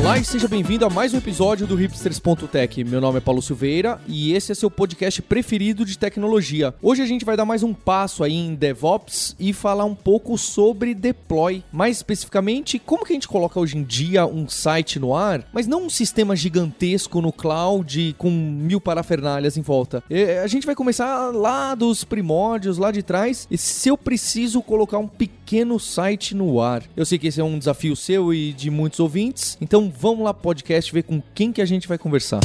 Olá e seja bem-vindo a mais um episódio do Hipsters.tech. Meu nome é Paulo Silveira e esse é seu podcast preferido de tecnologia. Hoje a gente vai dar mais um passo aí em DevOps e falar um pouco sobre deploy. Mais especificamente, como que a gente coloca hoje em dia um site no ar, mas não um sistema gigantesco no cloud com mil parafernálias em volta. A gente vai começar lá dos primórdios, lá de trás, e se eu preciso colocar um pequeno site no ar. Eu sei que esse é um desafio seu e de muitos ouvintes, então vamos lá podcast ver com quem que a gente vai conversar.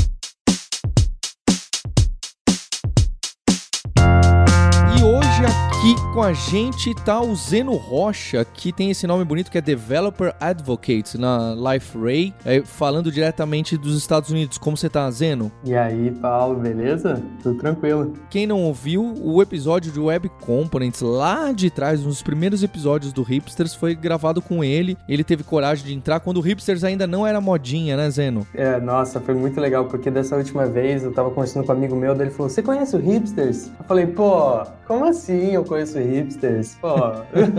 Com a gente tá o Zeno Rocha, que tem esse nome bonito que é Developer Advocate na Life Ray, é, falando diretamente dos Estados Unidos. Como você tá, Zeno? E aí, Paulo, beleza? Tudo tranquilo. Quem não ouviu, o episódio de Web Components lá de trás, um dos primeiros episódios do Hipsters, foi gravado com ele. Ele teve coragem de entrar quando o Hipsters ainda não era modinha, né, Zeno? É, nossa, foi muito legal, porque dessa última vez eu tava conversando com um amigo meu, ele falou: Você conhece o Hipsters? Eu falei, pô, como assim eu conheço hipsters? Pô,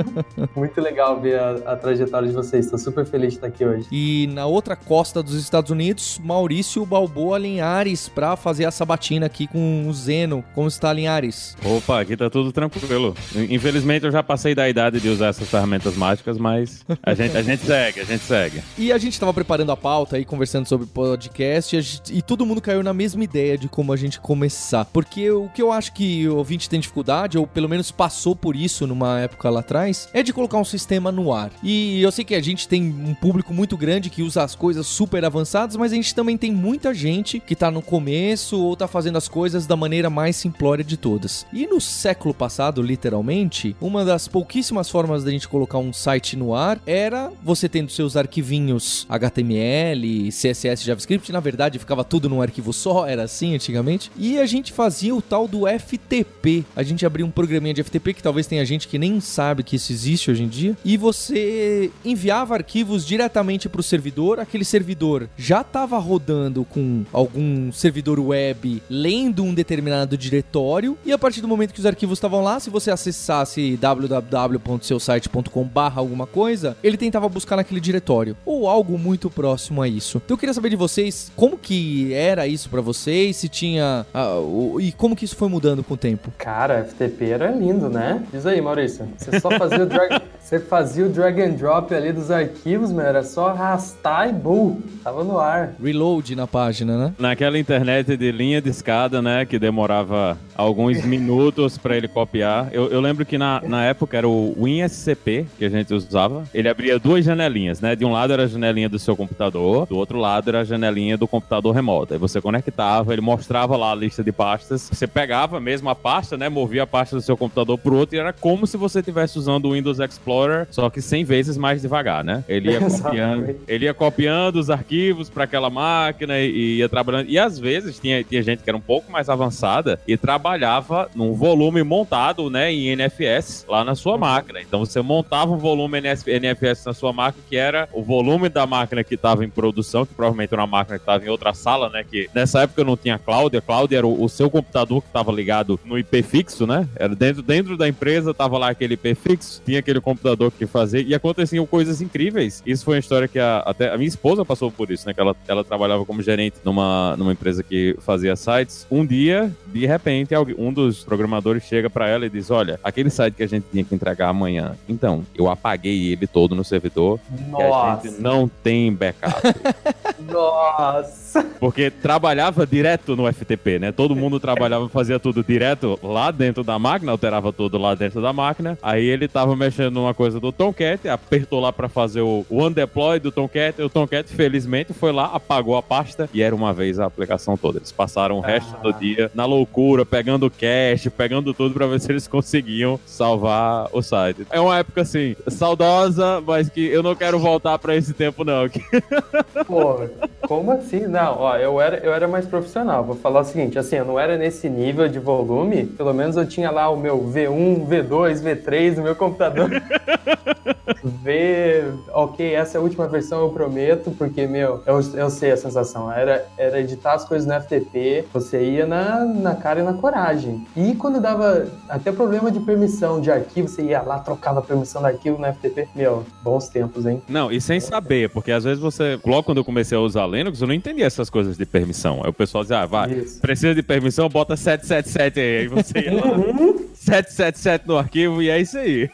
muito legal ver a, a, trajetória de vocês. Tô super feliz de estar aqui hoje. E na outra costa dos Estados Unidos, Maurício Balboa Linhares para fazer a sabatina aqui com o Zeno. Como está, Linhares? Opa, aqui tá tudo tranquilo. Infelizmente eu já passei da idade de usar essas ferramentas mágicas, mas a gente, a gente segue, a gente segue. E a gente tava preparando a pauta aí, conversando sobre podcast, e, gente, e todo mundo caiu na mesma ideia de como a gente começar. Porque o que eu acho que o ouvinte tem dificuldade, ou pelo menos passou por isso numa época lá atrás, é de colocar um sistema no ar. E eu sei que a gente tem um público muito grande que usa as coisas super avançadas, mas a gente também tem muita gente que tá no começo ou tá fazendo as coisas da maneira mais simplória de todas. E no século passado, literalmente, uma das pouquíssimas formas da gente colocar um site no ar era você tendo seus arquivinhos HTML, CSS, JavaScript, na verdade ficava tudo num arquivo só, era assim antigamente. E a gente fazia o tal do FTP. A gente abria um programinha de FTP que talvez tenha gente que nem sabe que isso existe hoje em dia, e você enviava arquivos diretamente para o servidor, aquele servidor já estava rodando com algum servidor web lendo um determinado diretório, e a partir do momento que os arquivos estavam lá, se você acessasse www.seusite.com/barra alguma coisa, ele tentava buscar naquele diretório, ou algo muito próximo a isso. Então eu queria saber de vocês como que era isso para vocês, se tinha. Uh, e como que isso foi mudando com o tempo. Cara, FTP era lindo, né? Diz aí, Maurício. Você só fazia o drag, você fazia o drag and drop ali dos arquivos, meu, era só arrastar e boom, tava no ar. Reload na página, né? Naquela internet de linha de escada, né, que demorava alguns minutos para ele copiar. Eu, eu, lembro que na, na época era o WinSCP que a gente usava. Ele abria duas janelinhas, né? De um lado era a janelinha do seu computador, do outro lado era a janelinha do computador remoto. Aí você conectava, ele mostrava lá a lista de pastas. Você pegava mesmo a pasta, né? Movia a pasta do seu computador pro outro e era como se você estivesse usando o Windows Explorer, só que 100 vezes mais devagar, né? Ele ia copiando, ele ia copiando os arquivos para aquela máquina e, e, ia trabalhando. E às vezes tinha, tinha gente que era um pouco mais avançada e trabalhava num volume montado, né, em NFS lá na sua máquina. Então você montava um volume NFS na sua máquina que era o volume da máquina que estava em produção, que provavelmente era uma máquina que estava em outra sala, né? Que nessa época não tinha cloud, a cloud era o, o seu computador que estava ligado no IP fixo, né? Era dentro, dentro da empresa, tava lá aquele IP fixo, tinha aquele computador que fazia, e aconteciam coisas incríveis. Isso foi uma história que a, até a minha esposa passou por isso, né? Que ela, ela trabalhava como gerente numa, numa empresa que fazia sites. Um dia, de repente, um dos programadores chega para ela e diz: Olha, aquele site que a gente tinha que entregar amanhã, então, eu apaguei ele todo no servidor. Nossa. E a gente não tem backup. Nossa! Porque trabalhava direto no FTP, né? Todo mundo trabalhava, fazia tudo direto lá dentro da máquina, alterava tudo lá dentro da máquina. Aí ele tava mexendo numa coisa do Tomcat, apertou lá para fazer o One Deploy do Tomcat. E o Tomcat, felizmente, foi lá, apagou a pasta e era uma vez a aplicação toda. Eles passaram o resto ah. do dia na loucura, pegando cache, pegando tudo para ver se eles conseguiam salvar o site. É uma época assim, saudosa, mas que eu não quero voltar para esse tempo, não. Pô, como assim? Não, ó, eu era, eu era mais profissional. Vou falar o seguinte, assim, eu não era nesse nível de volume, pelo menos eu tinha lá o meu V1, V2, V3 no meu computador. ver, ok, essa é a última versão, eu prometo, porque, meu, eu, eu sei a sensação. Era, era editar as coisas no FTP, você ia na, na cara e na coragem. E quando dava até problema de permissão de arquivo, você ia lá, trocava a permissão do arquivo no FTP. Meu, bons tempos, hein? Não, e sem saber, porque às vezes você, logo quando eu comecei a usar Linux, eu não entendia essas coisas de permissão. Aí o pessoal dizia, ah, vai, Isso. precisa de permissão, bota 777 aí. Aí você ia lá. 777 no arquivo e é isso aí.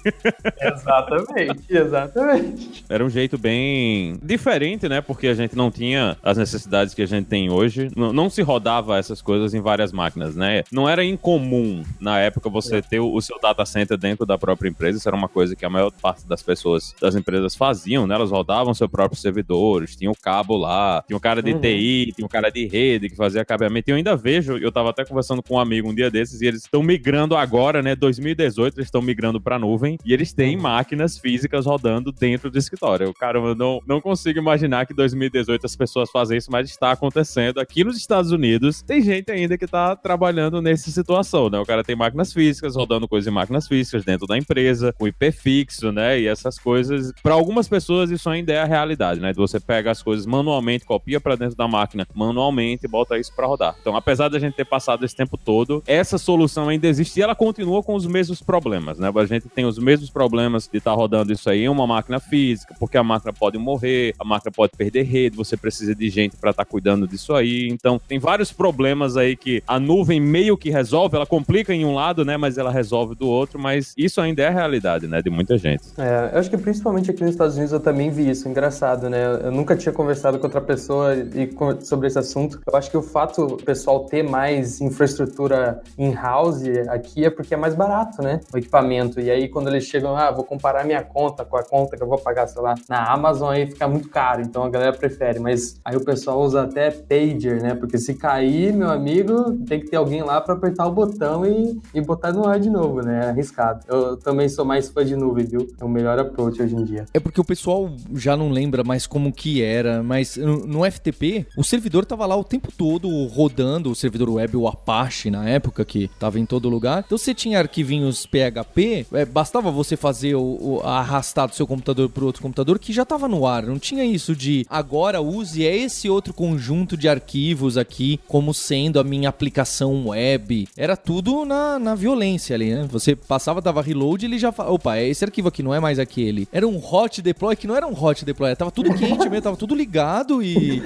Exatamente, exatamente. Era um jeito bem diferente, né? Porque a gente não tinha as necessidades que a gente tem hoje. Não, não se rodava essas coisas em várias máquinas, né? Não era incomum na época você é. ter o, o seu data center dentro da própria empresa. Isso era uma coisa que a maior parte das pessoas das empresas faziam, né? Elas rodavam seus próprios servidores, tinha o cabo lá, tinha o cara de uhum. TI, tinha o cara de rede que fazia cabeamento. E eu ainda vejo, eu tava até conversando com um amigo um dia desses e eles estão migrando agora né? 2018 eles estão migrando pra nuvem e eles têm uhum. máquinas físicas rodando dentro do escritório. Cara, eu não, não consigo imaginar que 2018 as pessoas fazem isso, mas está acontecendo. Aqui nos Estados Unidos, tem gente ainda que tá trabalhando nessa situação, né? O cara tem máquinas físicas, rodando coisas em máquinas físicas dentro da empresa, com IP fixo, né? E essas coisas. Para algumas pessoas, isso ainda é a realidade, né? Você pega as coisas manualmente, copia para dentro da máquina manualmente e bota isso para rodar. Então, apesar da gente ter passado esse tempo todo, essa solução ainda existe e ela continua com os mesmos problemas, né? A gente tem os mesmos problemas de estar tá rodando isso aí em uma máquina física, porque a máquina pode morrer, a máquina pode perder rede, você precisa de gente para estar tá cuidando disso aí. Então, tem vários problemas aí que a nuvem meio que resolve, ela complica em um lado, né? Mas ela resolve do outro, mas isso ainda é a realidade, né? De muita gente. É, eu acho que principalmente aqui nos Estados Unidos eu também vi isso, engraçado, né? Eu nunca tinha conversado com outra pessoa e sobre esse assunto. Eu acho que o fato do pessoal ter mais infraestrutura in-house aqui é porque é mais barato, né? O equipamento. E aí, quando eles chegam, ah, vou comparar minha conta com a conta que eu vou pagar, sei lá, na Amazon, aí fica muito caro. Então a galera prefere. Mas aí o pessoal usa até pager, né? Porque se cair, meu amigo, tem que ter alguém lá para apertar o botão e, e botar no ar de novo, né? É arriscado. Eu também sou mais fã de nuvem, viu? É o melhor approach hoje em dia. É porque o pessoal já não lembra mais como que era, mas no, no FTP, o servidor tava lá o tempo todo rodando, o servidor web, o Apache na época, que tava em todo lugar. Então você tinha arquivinhos PHP, é, bastava você fazer o, o arrastar do seu computador para outro computador que já estava no ar. Não tinha isso de agora use esse outro conjunto de arquivos aqui como sendo a minha aplicação web. Era tudo na, na violência ali, né? Você passava, dava reload, ele já falava, opa, é esse arquivo aqui não é mais aquele. Era um hot deploy que não era um hot deploy, tava tudo quente mesmo, tava tudo ligado e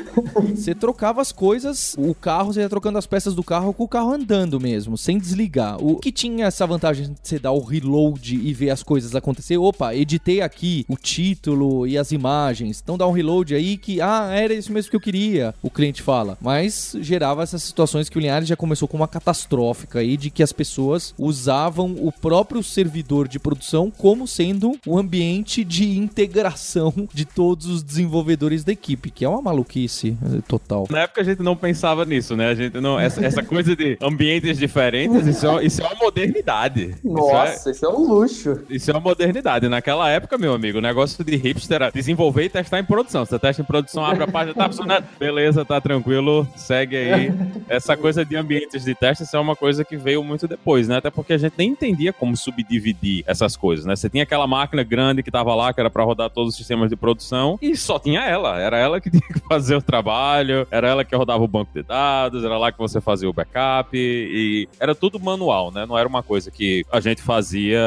você trocava as coisas, o carro, você ia trocando as peças do carro com o carro andando mesmo, sem desligar. O que tinha essa vantagem de você dar o reload e ver as coisas acontecer. Opa, editei aqui o título e as imagens. Então dá um reload aí que, ah, era isso mesmo que eu queria, o cliente fala. Mas gerava essas situações que o Linhares já começou com uma catastrófica aí de que as pessoas usavam o próprio servidor de produção como sendo o ambiente de integração de todos os desenvolvedores da equipe, que é uma maluquice total. Na época a gente não pensava nisso, né? A gente não. Essa, essa coisa de ambientes diferentes, isso é, isso é uma modernidade. Nossa, isso é, isso é um luxo. Isso é uma modernidade. Naquela época, meu amigo, o negócio de hipster era desenvolver e testar em produção. Você testa em produção, abre a página, tá funcionando. Beleza, tá tranquilo, segue aí. Essa coisa de ambientes de teste, isso é uma coisa que veio muito depois, né? Até porque a gente nem entendia como subdividir essas coisas, né? Você tinha aquela máquina grande que tava lá, que era para rodar todos os sistemas de produção, e só tinha ela. Era ela que tinha que fazer o trabalho, era ela que rodava o banco de dados, era lá que você fazia o backup, e era tudo manual, né? Não era uma coisa que a gente fazia.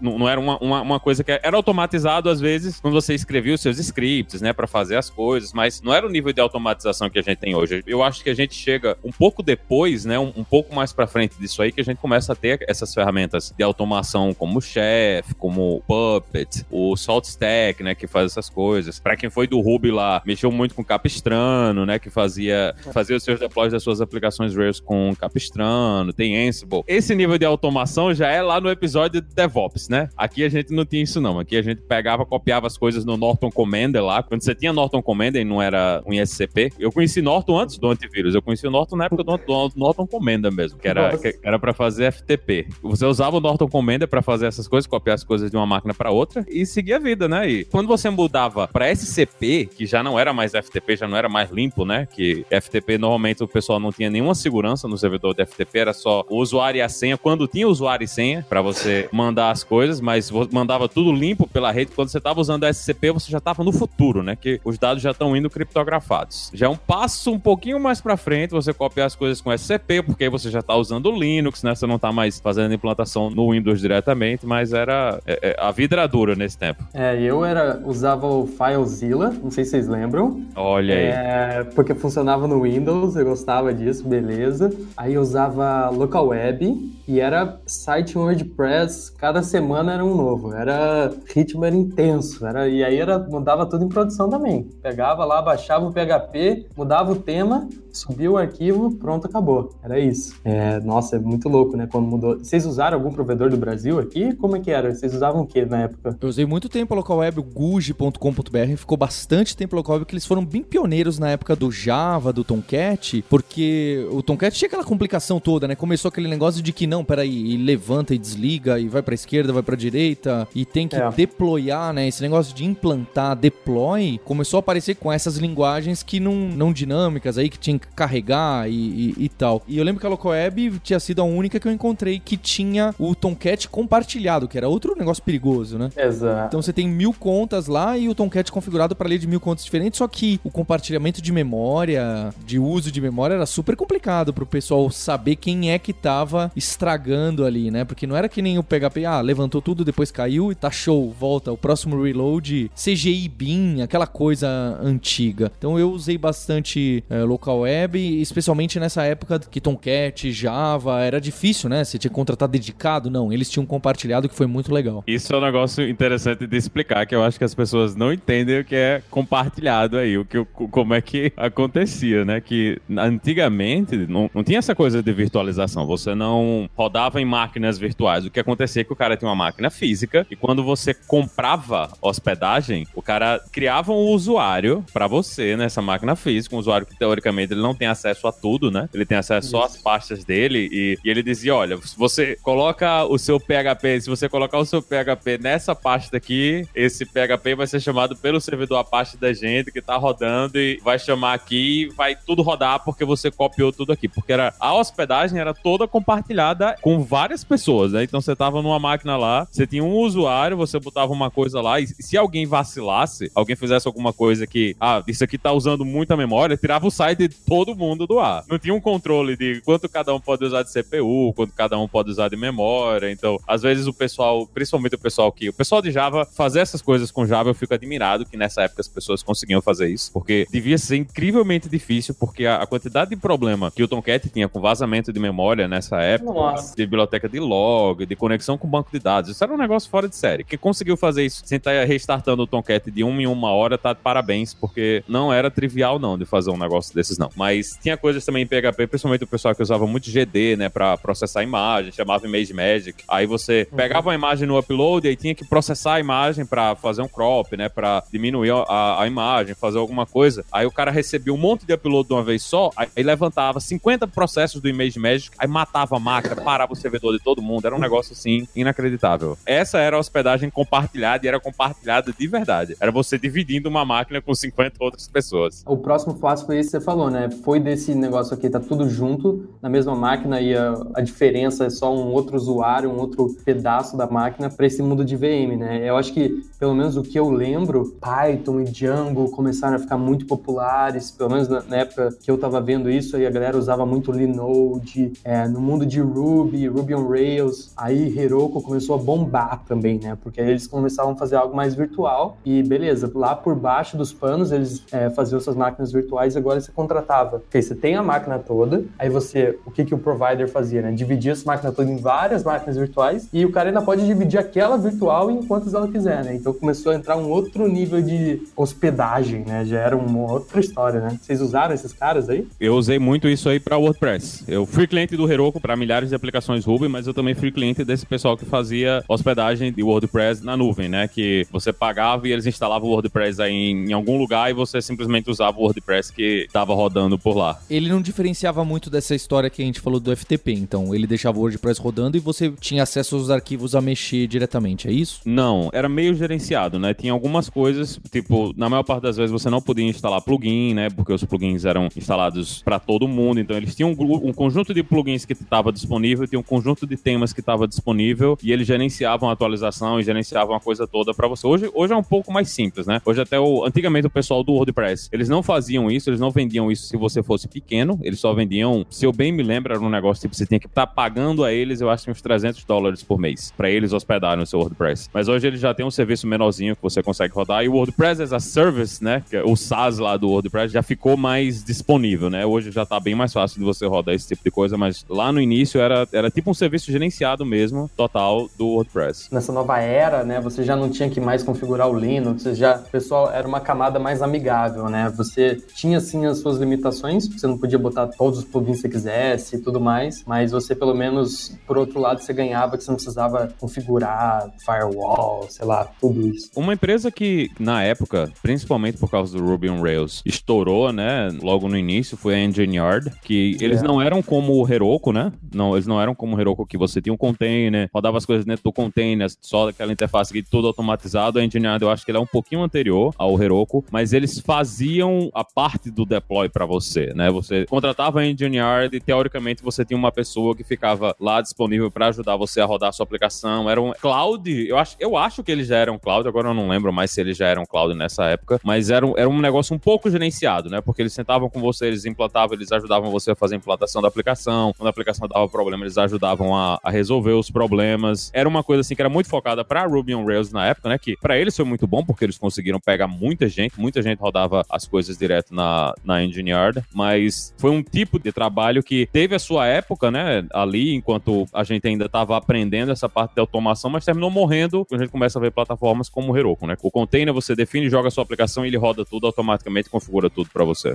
Não, não era uma, uma, uma, coisa que era automatizado às vezes quando você escrevia os seus scripts, né, para fazer as coisas, mas não era o nível de automatização que a gente tem hoje. Eu acho que a gente chega um pouco depois, né, um, um pouco mais para frente disso aí, que a gente começa a ter essas ferramentas de automação como o Chef, como o Puppet, o Salt Stack, né, que faz essas coisas. Para quem foi do Ruby lá, mexeu muito com Capistrano, né, que fazia, fazia os seus deploys das suas aplicações Rails com Capistrano, tem Ansible. Esse nível de automação já é lá no episódio de DevOps, né? Aqui a gente não tinha isso não. Aqui a gente pegava, copiava as coisas no Norton Commander lá. Quando você tinha Norton Commander e não era um ISCP. Eu conheci Norton antes do antivírus. Eu conheci o Norton na época do, do Norton Commander mesmo, que era, que era para fazer FTP. Você usava o Norton Commander para fazer essas coisas, copiar as coisas de uma máquina para outra e seguir a vida, né? E quando você mudava para SCP, que já não era mais FTP, já não era mais limpo, né? Que FTP normalmente o pessoal não tinha nenhuma segurança no servidor de FTP, era só o usuário e a senha. Quando tinha usuário e senha para você mandar as coisas, mas mandava tudo limpo pela rede. Quando você estava usando SCP, você já estava no futuro, né? Que os dados já estão indo criptografados. Já é um passo um pouquinho mais para frente, você copiar as coisas com SCP, porque aí você já está usando o Linux, né? Você não está mais fazendo implantação no Windows diretamente, mas era é, é, a vida era dura nesse tempo. É, eu era usava o FileZilla, não sei se vocês lembram. Olha aí. É, porque funcionava no Windows, eu gostava disso, beleza. Aí eu usava Local Web e era site WordPress, cada semana era um novo. Era ritmo era intenso, era e aí era mudava tudo em produção também. Pegava lá, baixava o PHP, mudava o tema, subia o arquivo, pronto, acabou. Era isso. É, nossa, é muito louco, né? Quando mudou. Vocês usaram algum provedor do Brasil aqui? Como é que era? Vocês usavam o que na época? Eu usei muito tempo a local web, o guji.com.br, ficou bastante tempo local web, que eles foram bem pioneiros na época do Java, do Tomcat, porque o Tomcat tinha aquela complicação toda, né? Começou aquele negócio de que não, peraí, e levanta e desliga, e vai pra esquerda, vai pra direita, e tem que é. deployar, né? Esse negócio de implantar, deploy, começou a aparecer com essas linguagens que não, não dinâmicas aí, que tinha que carregar e, e, e tal. E eu lembro que a local web tinha sido a única que eu encontrei que tinha o Tomcat compartilhado, que era outro negócio perigoso, né? Exato. Então você tem mil contas lá e o Tomcat configurado para ler de mil contas diferentes, só que o compartilhamento de memória, de uso de memória, era super complicado pro pessoal saber quem é que tava estragando ali, né? Porque não era que nem o PHP, ah, levantou tudo, depois caiu e tá show, volta, o próximo reload, CGI bin, aquela coisa antiga. Então eu usei bastante é, local web, especialmente nessa época que Tomcat, Java, era difícil, né? Você tinha que contratar dedicado, não, eles tinham compartilhado que foi muito legal. Isso é um negócio interessante de explicar, que eu acho que as pessoas não entendem o que é compartilhado aí, o que, como é que acontecia, né? Que antigamente não, não tinha essa coisa de virtualização, você não rodava em máquinas virtuais. O que acontecia é que o cara tinha uma máquina física e quando você comprava hospedagem, o cara criava um usuário para você nessa máquina física, um usuário que teoricamente ele não tem acesso a tudo, né? Ele tem acesso só às pastas dele e, e ele dizia, olha, se você coloca o seu PHP, se você colocar o seu PHP nessa pasta aqui, esse PHP vai ser chamado pelo servidor Apache da gente que tá rodando e vai chamar aqui e vai tudo rodar porque você copiou tudo aqui. Porque era a hospedagem era toda compartilhada com várias pessoas, né? Então você tava numa máquina lá, você tinha um usuário, você botava uma coisa lá e se alguém vacilasse, alguém fizesse alguma coisa que, ah, isso aqui tá usando muita memória, tirava o site de todo mundo do ar. Não tinha um controle de quanto cada um pode usar de CPU, quanto cada um pode usar de memória. Então, às vezes o pessoal, principalmente o pessoal que, o pessoal de Java, fazer essas coisas com Java, eu fico admirado que nessa época as pessoas conseguiam fazer isso, porque devia ser incrivelmente difícil, porque a, a quantidade de problema que o Tomcat tinha com vazamento de memória nessa época, Nossa. De biblioteca de log, de conexão com banco de dados, isso era um negócio fora de série. Quem conseguiu fazer isso sem estar restartando o Tomcat de uma em uma hora, tá de parabéns, porque não era trivial não de fazer um negócio desses não. Mas tinha coisas também em PHP, principalmente o pessoal que usava muito GD, né, para processar imagem, chamava Image Magic. Aí você uhum. pegava uma imagem no upload e tinha que processar a imagem para fazer um crop, né, para diminuir a, a, imagem, fazer alguma coisa. Aí o cara recebia um monte de upload de uma vez só, aí levantava 50 processos do Image Magic, aí matava a máquina, parava o servidor de todo mundo. Era um negócio assim inacreditável. Essa era a hospedagem compartilhada e era compartilhada de verdade. Era você dividindo uma máquina com 50 outras pessoas. O próximo passo foi isso que você falou, né? Foi desse negócio aqui, tá tudo junto na mesma máquina e a, a diferença é só um outro usuário, um outro pedaço da máquina para esse mundo de VM, né? Eu acho que, pelo menos o que eu lembro, Python e Django começaram a ficar muito populares, pelo menos na, na época que eu tava vendo isso, aí a galera usava muito Linode, é, no mundo de Ruby, Ruby on Rails, aí Heroku começou a bombar também, né? Porque aí eles começavam a fazer algo mais virtual e beleza, lá por baixo dos panos eles é, faziam suas máquinas virtuais e agora você contratava. Porque você tem a máquina toda, aí você, o que que o provider fazia, né? Dividia essa máquina toda em várias máquinas virtuais e o cara ainda pode dividir aquela virtual em quantas ela quiser, né? Então começou a entrar um outro nível de hospedagem, né? Já era uma outra história, né? Vocês usaram esses caras aí? Eu usei muito isso aí para WordPress. Eu fui cliente do Heroku para milhares de aplicações Ruby, mas eu também fui cliente desse pessoal que fazia hospedagem de WordPress na nuvem, né? Que você pagava e eles instalavam o WordPress aí em, em algum lugar e você simplesmente usava o WordPress que estava rodando por lá. Ele não diferenciava muito dessa história que a gente falou do FTP, então ele deixava o WordPress rodando e você tinha acesso aos arquivos a mexer diretamente, é isso? Não, era meio gerenciado, né? Tinha algumas coisas, tipo, na maior parte das vezes você não podia instalar plugin, né? Porque os plugins eram instalados para todo mundo, então eles tinham um, um conjunto de plugins que estava disponível, tinha um conjunto de temas que estava disponível e eles gerenciavam a atualização e gerenciavam a coisa toda para você. Hoje, hoje é um pouco mais simples, né? Hoje até o antigamente o pessoal do WordPress, eles não faziam isso, eles não vendiam isso se você fosse pequeno, eles só vendiam, se eu bem me lembro, era um negócio tipo você tinha que estar tá pagando a eles, eu acho uns 300 dólares por mês para eles hospedarem no seu WordPress. Mas hoje ele já tem um serviço menorzinho que você consegue rodar e o WordPress as a Service, né, que é o SaaS lá do WordPress já ficou mais disponível, né? Hoje já tá bem mais fácil de você rodar esse tipo de coisa, mas lá no início era, era tipo um serviço gerenciado mesmo, total do WordPress. Nessa nova era, né, você já não tinha que mais configurar o Linux, você já, o pessoal era uma camada mais amigável, né? Você tinha sim as suas limitações, você não podia botar todos os plugins que você quisesse e tudo mais, mas você pelo menos por outro lado você ganhava que você não precisava configurar firewall, sei lá, tudo isso. Uma empresa que na época, principalmente por causa do Ruby on Rails, estourou, né, logo no início foi a Engine Yard, que eles é. não eram como o Heroku, né? Não, eles não eram como o Heroku que você tinha um container, rodava as coisas dentro do container, só aquela interface aqui, tudo automatizado. A Engine Yard eu acho que ele é um pouquinho anterior ao Heroku, mas eles faziam a parte do deploy para você, né? Você contratava a Engine Yard e teoricamente você tinha uma pessoa que ficava lá disponível para ajudar você a rodar a sua aplicação. Era um cloud, eu acho, eu acho que eles já eram cloud, agora eu não lembro mais se eles já eram cloud nessa época, mas era era um negócio um pouco gerenciado, né? Porque eles sentavam com você, eles implantavam, eles ajudavam você a fazer a implantação da aplicação. Quando a aplicação dava problema, eles ajudavam a, a resolver os problemas. Era uma coisa assim que era muito focada para Ruby on Rails na época, né? Que para eles foi muito bom porque eles conseguiram pegar muita gente, muita gente rodava as coisas direto na, na Engine Yard, mas foi um tipo de trabalho que teve a sua época, né? Ali, enquanto a gente ainda estava aprendendo essa parte de automação, mas terminou morrendo quando a gente começa a ver plataformas como o Heroku, né? O container você define, joga a sua aplicação e ele roda tudo automaticamente, configura tudo para você.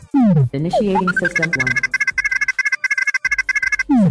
Initiating System 1.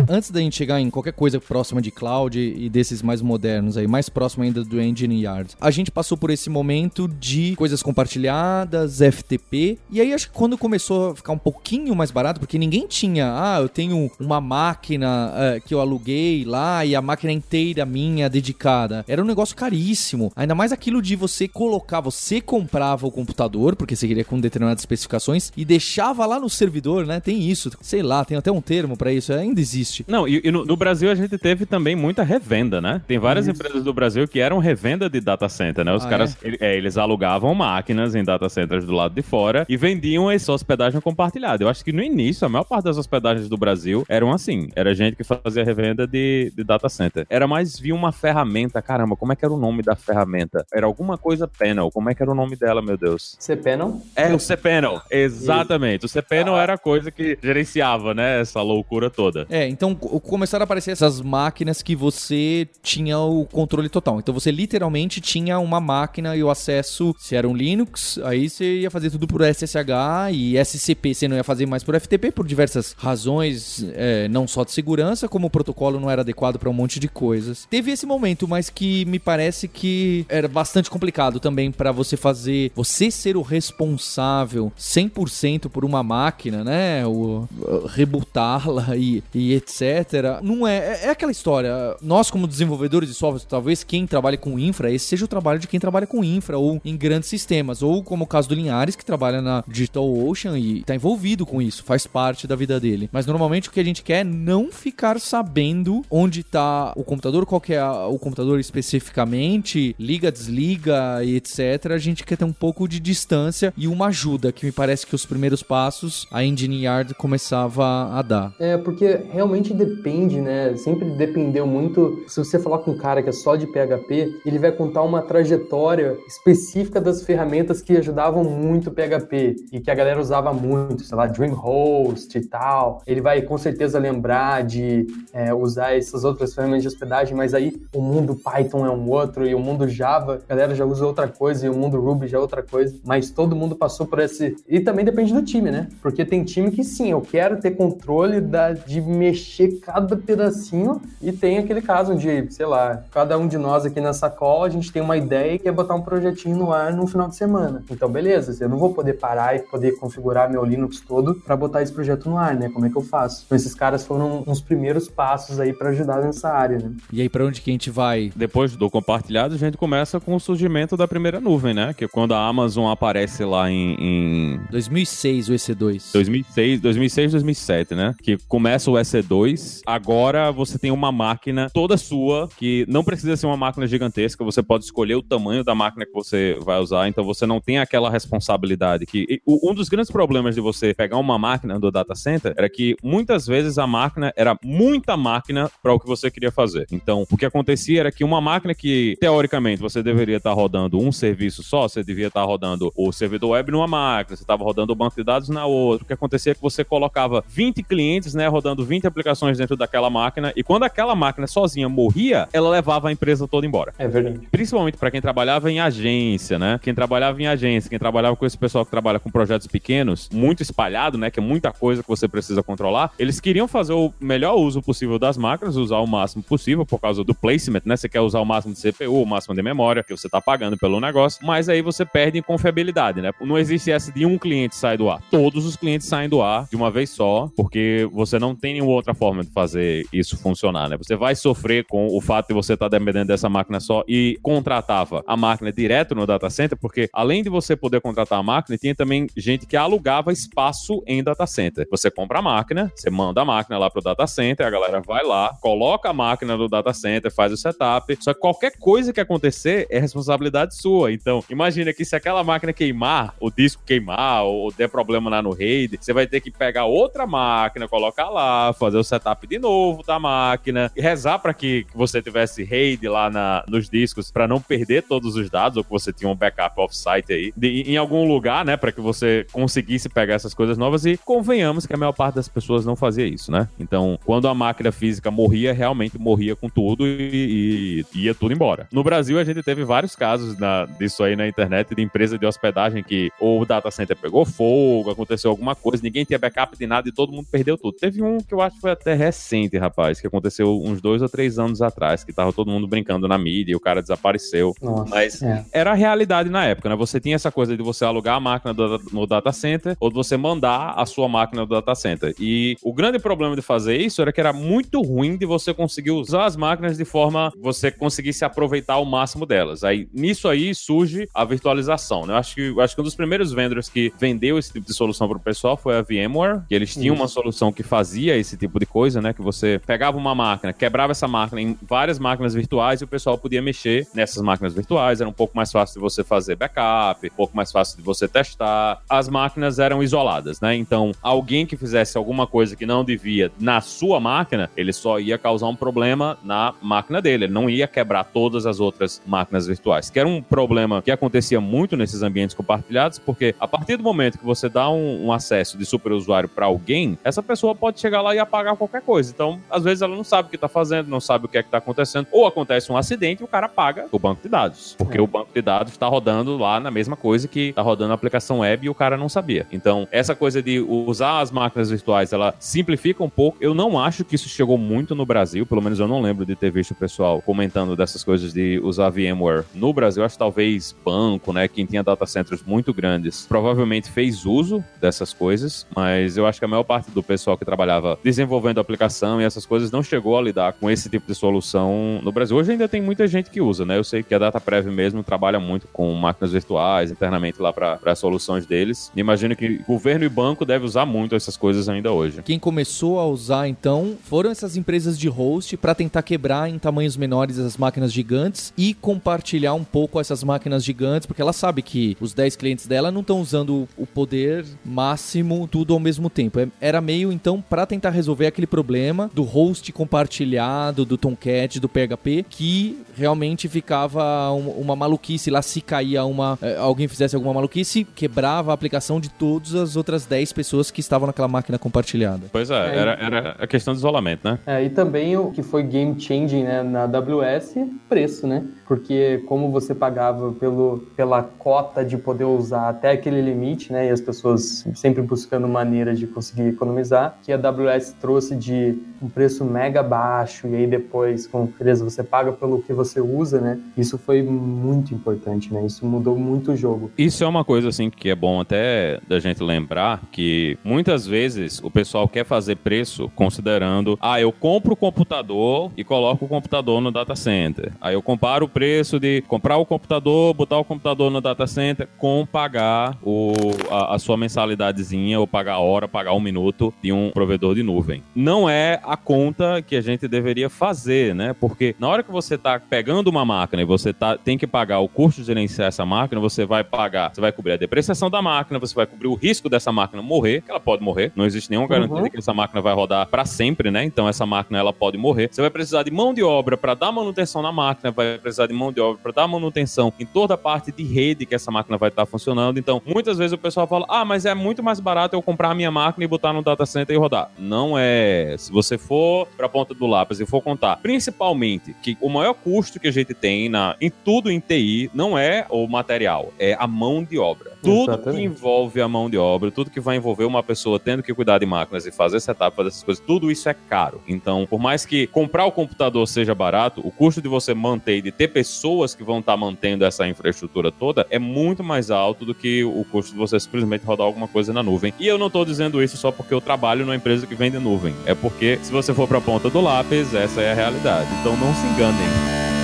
Antes da gente chegar em qualquer coisa próxima de cloud e desses mais modernos aí, mais próximo ainda do Engine Yard, a gente passou por esse momento de coisas compartilhadas, FTP, e aí acho que quando começou a ficar um pouquinho mais barato, porque ninguém tinha, ah, eu tenho uma máquina uh, que eu aluguei lá e a máquina inteira minha dedicada. Era um negócio caríssimo. Ainda mais aquilo de você colocar, você comprava o computador, porque você queria com determinadas especificações, e deixava lá no servidor, né? Tem isso, sei lá, tem até um termo para isso, ainda existe. Não, e, e no, no, Brasil a gente teve também muita revenda, né? Tem várias Isso. empresas do Brasil que eram revenda de data center, né? Os ah, caras, é? É, eles alugavam máquinas em data centers do lado de fora e vendiam essa hospedagem compartilhada. Eu acho que no início, a maior parte das hospedagens do Brasil eram assim. Era gente que fazia revenda de, de data center. Era mais via uma ferramenta. Caramba, como é que era o nome da ferramenta? Era alguma coisa panel. Como é que era o nome dela, meu Deus? cPanel? É, o cPanel. Exatamente. Isso. O cPanel ah. era a coisa que gerenciava, né? Essa loucura toda. É, então começaram a aparecer essas máquinas que você tinha o controle total. Então você literalmente tinha uma máquina e o acesso, se era um Linux, aí você ia fazer tudo por SSH e SCP você não ia fazer mais por FTP por diversas razões, é, não só de segurança, como o protocolo não era adequado para um monte de coisas. Teve esse momento, mas que me parece que era bastante complicado também para você fazer, você ser o responsável 100% por uma máquina, né? O, rebutá-la e, e etc não é, é. É aquela história. Nós, como desenvolvedores de software, talvez quem trabalha com infra, esse seja o trabalho de quem trabalha com infra ou em grandes sistemas. Ou como o caso do Linhares, que trabalha na Digital Ocean e está envolvido com isso, faz parte da vida dele. Mas normalmente o que a gente quer é não ficar sabendo onde está o computador, qual é o computador especificamente, liga, desliga e etc. A gente quer ter um pouco de distância e uma ajuda, que me parece que os primeiros passos a Engine Yard começava a dar. É, porque realmente depende, né? Sempre dependeu muito. Se você falar com um cara que é só de PHP, ele vai contar uma trajetória específica das ferramentas que ajudavam muito o PHP e que a galera usava muito, sei lá, DreamHost e tal. Ele vai com certeza lembrar de é, usar essas outras ferramentas de hospedagem, mas aí o mundo Python é um outro e o mundo Java, a galera já usa outra coisa e o mundo Ruby já é outra coisa. Mas todo mundo passou por esse. E também depende do time, né? Porque tem time que sim, eu quero ter controle da, de mexer cada pedacinho e tem aquele caso onde, sei lá, cada um de nós aqui nessa call, a gente tem uma ideia e quer botar um projetinho no ar no final de semana. Então, beleza, eu não vou poder parar e poder configurar meu Linux todo para botar esse projeto no ar, né? Como é que eu faço? Então, esses caras foram uns primeiros passos aí para ajudar nessa área, né? E aí, para onde que a gente vai? Depois do compartilhado, a gente começa com o surgimento da primeira nuvem, né? Que é quando a Amazon aparece lá em... em... 2006, o EC2. 2006, 2006, 2007, né? Que começa o EC2 2002. Agora você tem uma máquina toda sua, que não precisa ser uma máquina gigantesca, você pode escolher o tamanho da máquina que você vai usar, então você não tem aquela responsabilidade que... Um dos grandes problemas de você pegar uma máquina do data center era que muitas vezes a máquina era muita máquina para o que você queria fazer. Então, o que acontecia era que uma máquina que, teoricamente, você deveria estar rodando um serviço só, você devia estar rodando o servidor web numa máquina, você estava rodando o banco de dados na outra. O que acontecia é que você colocava 20 clientes, né, rodando 20 aplicações dentro daquela máquina, e quando aquela máquina sozinha morria, ela levava a empresa toda embora. É verdade. Principalmente para quem trabalhava em agência, né? Quem trabalhava em agência, quem trabalhava com esse pessoal que trabalha com projetos pequenos, muito espalhado, né, que é muita coisa que você precisa controlar, eles queriam fazer o melhor uso possível das máquinas, usar o máximo possível por causa do placement, né? Você quer usar o máximo de CPU, o máximo de memória, que você tá pagando pelo negócio, mas aí você perde em confiabilidade, né? Não existe essa de um cliente sair do ar. Todos os clientes saem do ar de uma vez só, porque você não tem nenhuma outra forma de fazer isso funcionar, né? Você vai sofrer com o fato de você estar tá dependendo dessa máquina só e contratava a máquina direto no data center, porque além de você poder contratar a máquina, tinha também gente que alugava espaço em data center. Você compra a máquina, você manda a máquina lá pro data center, a galera vai lá, coloca a máquina no data center, faz o setup. Só que qualquer coisa que acontecer é responsabilidade sua. Então, imagina que se aquela máquina queimar, o disco queimar, ou der problema lá no RAID, você vai ter que pegar outra máquina, colocar lá, fazer o setup de novo da máquina, e rezar para que você tivesse RAID lá na, nos discos para não perder todos os dados, ou que você tinha um backup off-site aí, de, em algum lugar, né, para que você conseguisse pegar essas coisas novas. E convenhamos que a maior parte das pessoas não fazia isso, né? Então, quando a máquina física morria, realmente morria com tudo e, e ia tudo embora. No Brasil, a gente teve vários casos na, disso aí na internet, de empresa de hospedagem que ou o data center pegou fogo, aconteceu alguma coisa, ninguém tinha backup de nada e todo mundo perdeu tudo. Teve um que eu acho que foi até recente, rapaz, que aconteceu uns dois ou três anos atrás, que tava todo mundo brincando na mídia e o cara desapareceu. Nossa, Mas é. era a realidade na época, né? Você tinha essa coisa de você alugar a máquina do, no data center ou de você mandar a sua máquina do data center. E o grande problema de fazer isso era que era muito ruim de você conseguir usar as máquinas de forma você conseguisse aproveitar o máximo delas. Aí nisso aí surge a virtualização, né? Eu acho que eu acho que um dos primeiros vendors que vendeu esse tipo de solução para o pessoal foi a VMware, que eles tinham isso. uma solução que fazia esse tipo de coisa, né? Que você pegava uma máquina, quebrava essa máquina em várias máquinas virtuais e o pessoal podia mexer nessas máquinas virtuais. Era um pouco mais fácil de você fazer backup, um pouco mais fácil de você testar. As máquinas eram isoladas, né? Então, alguém que fizesse alguma coisa que não devia na sua máquina, ele só ia causar um problema na máquina dele. Ele não ia quebrar todas as outras máquinas virtuais. Que era um problema que acontecia muito nesses ambientes compartilhados, porque a partir do momento que você dá um, um acesso de superusuário para alguém, essa pessoa pode chegar lá e apagar qualquer coisa. Então, às vezes ela não sabe o que está fazendo, não sabe o que é que está acontecendo, ou acontece um acidente e o cara apaga o banco de dados, porque é. o banco de dados está rodando lá na mesma coisa que está rodando a aplicação web e o cara não sabia. Então, essa coisa de usar as máquinas virtuais, ela simplifica um pouco. Eu não acho que isso chegou muito no Brasil, pelo menos eu não lembro de ter visto o pessoal comentando dessas coisas de usar VMware no Brasil. Acho que talvez banco, né, quem tinha data centers muito grandes, provavelmente fez uso dessas coisas, mas eu acho que a maior parte do pessoal que trabalhava desenvolvendo aplicação e essas coisas não chegou a lidar com esse tipo de solução no Brasil. Hoje ainda tem muita gente que usa, né? Eu sei que a DataPrev mesmo trabalha muito com máquinas virtuais internamente lá para soluções deles. Imagino que governo e banco devem usar muito essas coisas ainda hoje. Quem começou a usar então foram essas empresas de host para tentar quebrar em tamanhos menores as máquinas gigantes e compartilhar um pouco essas máquinas gigantes, porque ela sabe que os 10 clientes dela não estão usando o poder máximo tudo ao mesmo tempo. É, era meio então para tentar resolver aquele problema do host compartilhado, do Tomcat, do PHP, que realmente ficava uma maluquice lá se caía uma eh, alguém fizesse alguma maluquice, quebrava a aplicação de todas as outras 10 pessoas que estavam naquela máquina compartilhada. Pois é, é era, era a questão do isolamento, né? É, e também o que foi game changing né, na AWS, preço, né? Porque como você pagava pelo, pela cota de poder usar até aquele limite, né? E as pessoas sempre buscando maneiras de conseguir economizar, que a AWS trouxe de um preço mega baixo e aí depois, com beleza, você paga pelo que você usa, né? Isso foi muito importante, né? Isso mudou muito o jogo. Isso é uma coisa assim que é bom até da gente lembrar que muitas vezes o pessoal quer fazer preço considerando, ah, eu compro o computador e coloco o computador no data center. Aí eu comparo o preço de comprar o computador, botar o computador no data center com pagar o, a, a sua mensalidadezinha ou pagar a hora, pagar um minuto de um provedor de nuvem. Não é a conta que a gente deveria fazer, né? Porque na hora que você está pegando uma máquina e você tá, tem que pagar o custo de gerenciar essa máquina, você vai pagar, você vai cobrir a depreciação da máquina, você vai cobrir o risco dessa máquina morrer, que ela pode morrer, não existe nenhuma garantia uhum. de que essa máquina vai rodar para sempre, né? Então essa máquina ela pode morrer. Você vai precisar de mão de obra para dar manutenção na máquina, vai precisar de mão de obra para dar manutenção em toda a parte de rede que essa máquina vai estar tá funcionando. Então, muitas vezes o pessoal fala: "Ah, mas é muito mais barato eu comprar a minha máquina e botar no data center e rodar". Não é. Se você for para a ponta do lápis e for contar, principalmente que o maior custo que a gente tem na em tudo em TI não é o material, é a mão de obra. Tudo Exatamente. que envolve a mão de obra, tudo que vai envolver uma pessoa tendo que cuidar de máquinas e fazer setup, fazer essas coisas, tudo isso é caro. Então, por mais que comprar o computador seja barato, o custo de você manter e de ter pessoas que vão estar tá mantendo essa infraestrutura toda é muito mais alto do que o custo de você simplesmente rodar alguma coisa na nuvem. E eu não estou dizendo isso só porque eu trabalho numa empresa que vende nuvem. É porque se você for para a ponta do lápis, essa é a realidade. Então não se enganem.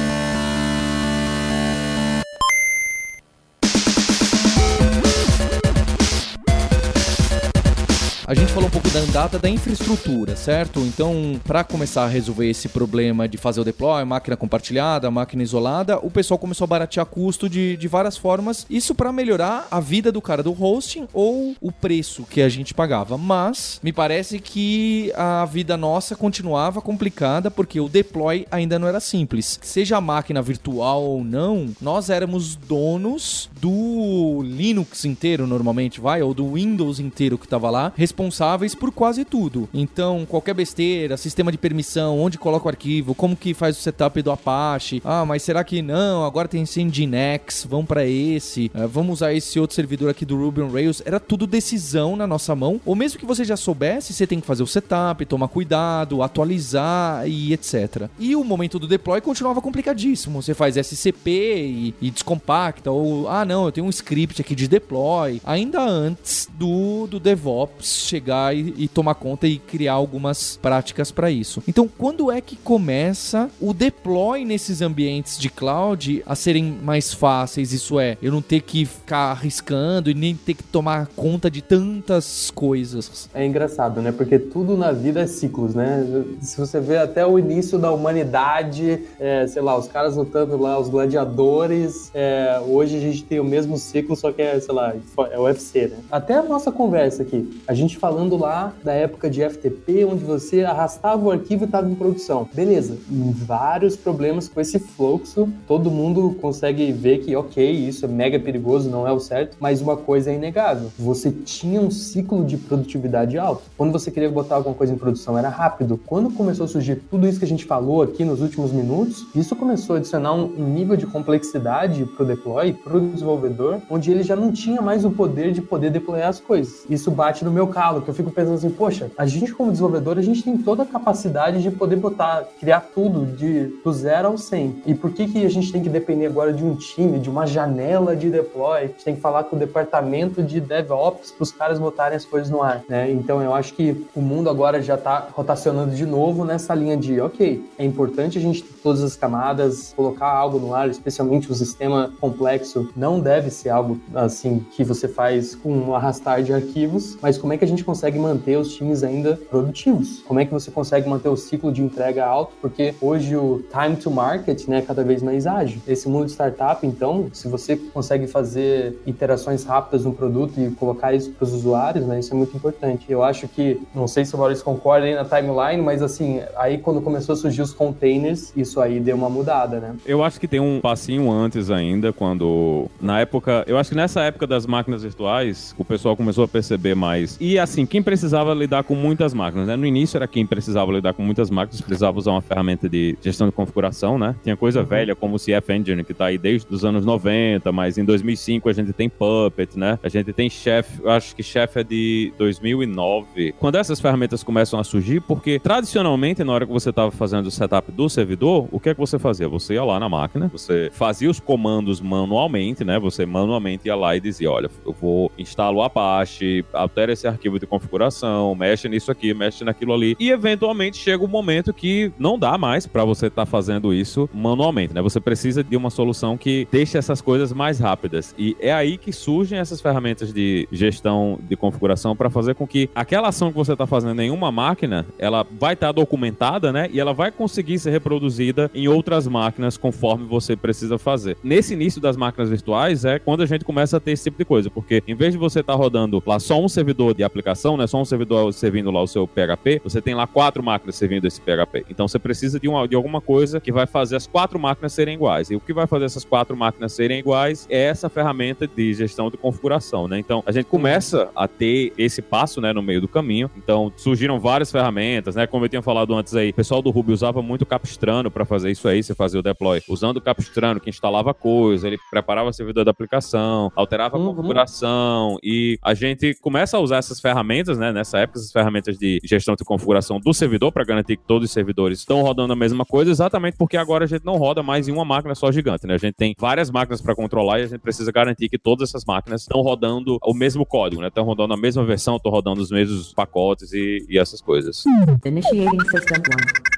A gente falou um pouco da andada da infraestrutura, certo? Então, para começar a resolver esse problema de fazer o deploy, máquina compartilhada, máquina isolada, o pessoal começou a baratear custo de, de várias formas. Isso para melhorar a vida do cara do hosting ou o preço que a gente pagava. Mas me parece que a vida nossa continuava complicada porque o deploy ainda não era simples. Seja a máquina virtual ou não, nós éramos donos do Linux inteiro normalmente, vai, ou do Windows inteiro que estava lá, responsáveis por quase tudo. Então, qualquer besteira, sistema de permissão, onde coloca o arquivo, como que faz o setup do Apache. Ah, mas será que não? Agora tem Nginx, vamos para esse. Uh, vamos usar esse outro servidor aqui do Ruby on Rails. Era tudo decisão na nossa mão. Ou mesmo que você já soubesse, você tem que fazer o setup, tomar cuidado, atualizar e etc. E o momento do deploy continuava complicadíssimo. Você faz SCP e, e descompacta, ou ah, não, eu tenho um script aqui de deploy. Ainda antes do, do DevOps chegar e, e tomar conta e criar algumas práticas para isso. Então, quando é que começa o deploy nesses ambientes de cloud a serem mais fáceis? Isso é, eu não ter que ficar arriscando e nem ter que tomar conta de tantas coisas. É engraçado, né? Porque tudo na vida é ciclos, né? Se você vê até o início da humanidade, é, sei lá, os caras lutando lá, os gladiadores, é, hoje a gente tem o mesmo ciclo, só que é, sei lá, é UFC, né? Até a nossa conversa aqui, a gente gente falando lá da época de FTP, onde você arrastava o arquivo e estava em produção. Beleza, vários problemas com esse fluxo, todo mundo consegue ver que, ok, isso é mega perigoso, não é o certo, mas uma coisa é inegável: você tinha um ciclo de produtividade alto. Quando você queria botar alguma coisa em produção, era rápido. Quando começou a surgir tudo isso que a gente falou aqui nos últimos minutos, isso começou a adicionar um nível de complexidade para o deploy, para o desenvolvedor, onde ele já não tinha mais o poder de poder deployar as coisas. Isso bate no meu caso que eu fico pensando assim, poxa, a gente como desenvolvedor, a gente tem toda a capacidade de poder botar, criar tudo de, do zero ao 100. E por que que a gente tem que depender agora de um time, de uma janela de deploy? A gente tem que falar com o departamento de DevOps para os caras botarem as coisas no ar, né? Então eu acho que o mundo agora já está rotacionando de novo nessa linha de, ok, é importante a gente ter todas as camadas, colocar algo no ar, especialmente o sistema complexo, não deve ser algo assim que você faz com um arrastar de arquivos, mas como é que a gente gente consegue manter os times ainda produtivos? Como é que você consegue manter o ciclo de entrega alto? Porque hoje o time to market né, é cada vez mais ágil. Esse mundo de startup, então, se você consegue fazer iterações rápidas no produto e colocar isso para os usuários, né, isso é muito importante. Eu acho que, não sei se o Maurício concorda aí na timeline, mas assim, aí quando começou a surgir os containers, isso aí deu uma mudada, né? Eu acho que tem um passinho antes ainda, quando, na época, eu acho que nessa época das máquinas virtuais, o pessoal começou a perceber mais. E assim, quem precisava lidar com muitas máquinas, né? No início era quem precisava lidar com muitas máquinas, precisava usar uma ferramenta de gestão de configuração, né? Tinha coisa uhum. velha como o CF Engine, que tá aí desde os anos 90, mas em 2005 a gente tem Puppet, né? A gente tem Chef, eu acho que Chef é de 2009. Quando essas ferramentas começam a surgir, porque tradicionalmente, na hora que você estava fazendo o setup do servidor, o que é que você fazia? Você ia lá na máquina, você fazia os comandos manualmente, né? Você manualmente ia lá e dizia, olha, eu vou instalar o Apache, altera esse arquivo de configuração, mexe nisso aqui, mexe naquilo ali. E eventualmente chega um momento que não dá mais para você estar tá fazendo isso manualmente, né? Você precisa de uma solução que deixe essas coisas mais rápidas. E é aí que surgem essas ferramentas de gestão de configuração para fazer com que aquela ação que você está fazendo em uma máquina, ela vai estar tá documentada, né? E ela vai conseguir ser reproduzida em outras máquinas conforme você precisa fazer. Nesse início das máquinas virtuais é quando a gente começa a ter esse tipo de coisa, porque em vez de você estar tá rodando lá só um servidor de aplicação, né? Só um servidor servindo lá o seu PHP, você tem lá quatro máquinas servindo esse PHP. Então você precisa de, uma, de alguma coisa que vai fazer as quatro máquinas serem iguais. E o que vai fazer essas quatro máquinas serem iguais é essa ferramenta de gestão de configuração, né? Então a gente começa a ter esse passo, né, no meio do caminho. Então surgiram várias ferramentas, né? Como eu tinha falado antes aí, o pessoal do Ruby usava muito Capistrano para fazer isso aí, você fazia o deploy usando o Capistrano, que instalava coisa, ele preparava o servidor da aplicação, alterava a uhum. configuração e a gente começa a usar essas ferramentas, né? Nessa época, essas ferramentas de gestão de configuração do servidor para garantir que todos os servidores estão rodando a mesma coisa, exatamente porque agora a gente não roda mais em uma máquina só gigante, né? A gente tem várias máquinas para controlar e a gente precisa garantir que todas essas máquinas estão rodando o mesmo código, né? Estão rodando a mesma versão, estão rodando os mesmos pacotes e, e essas coisas. Initiating system one.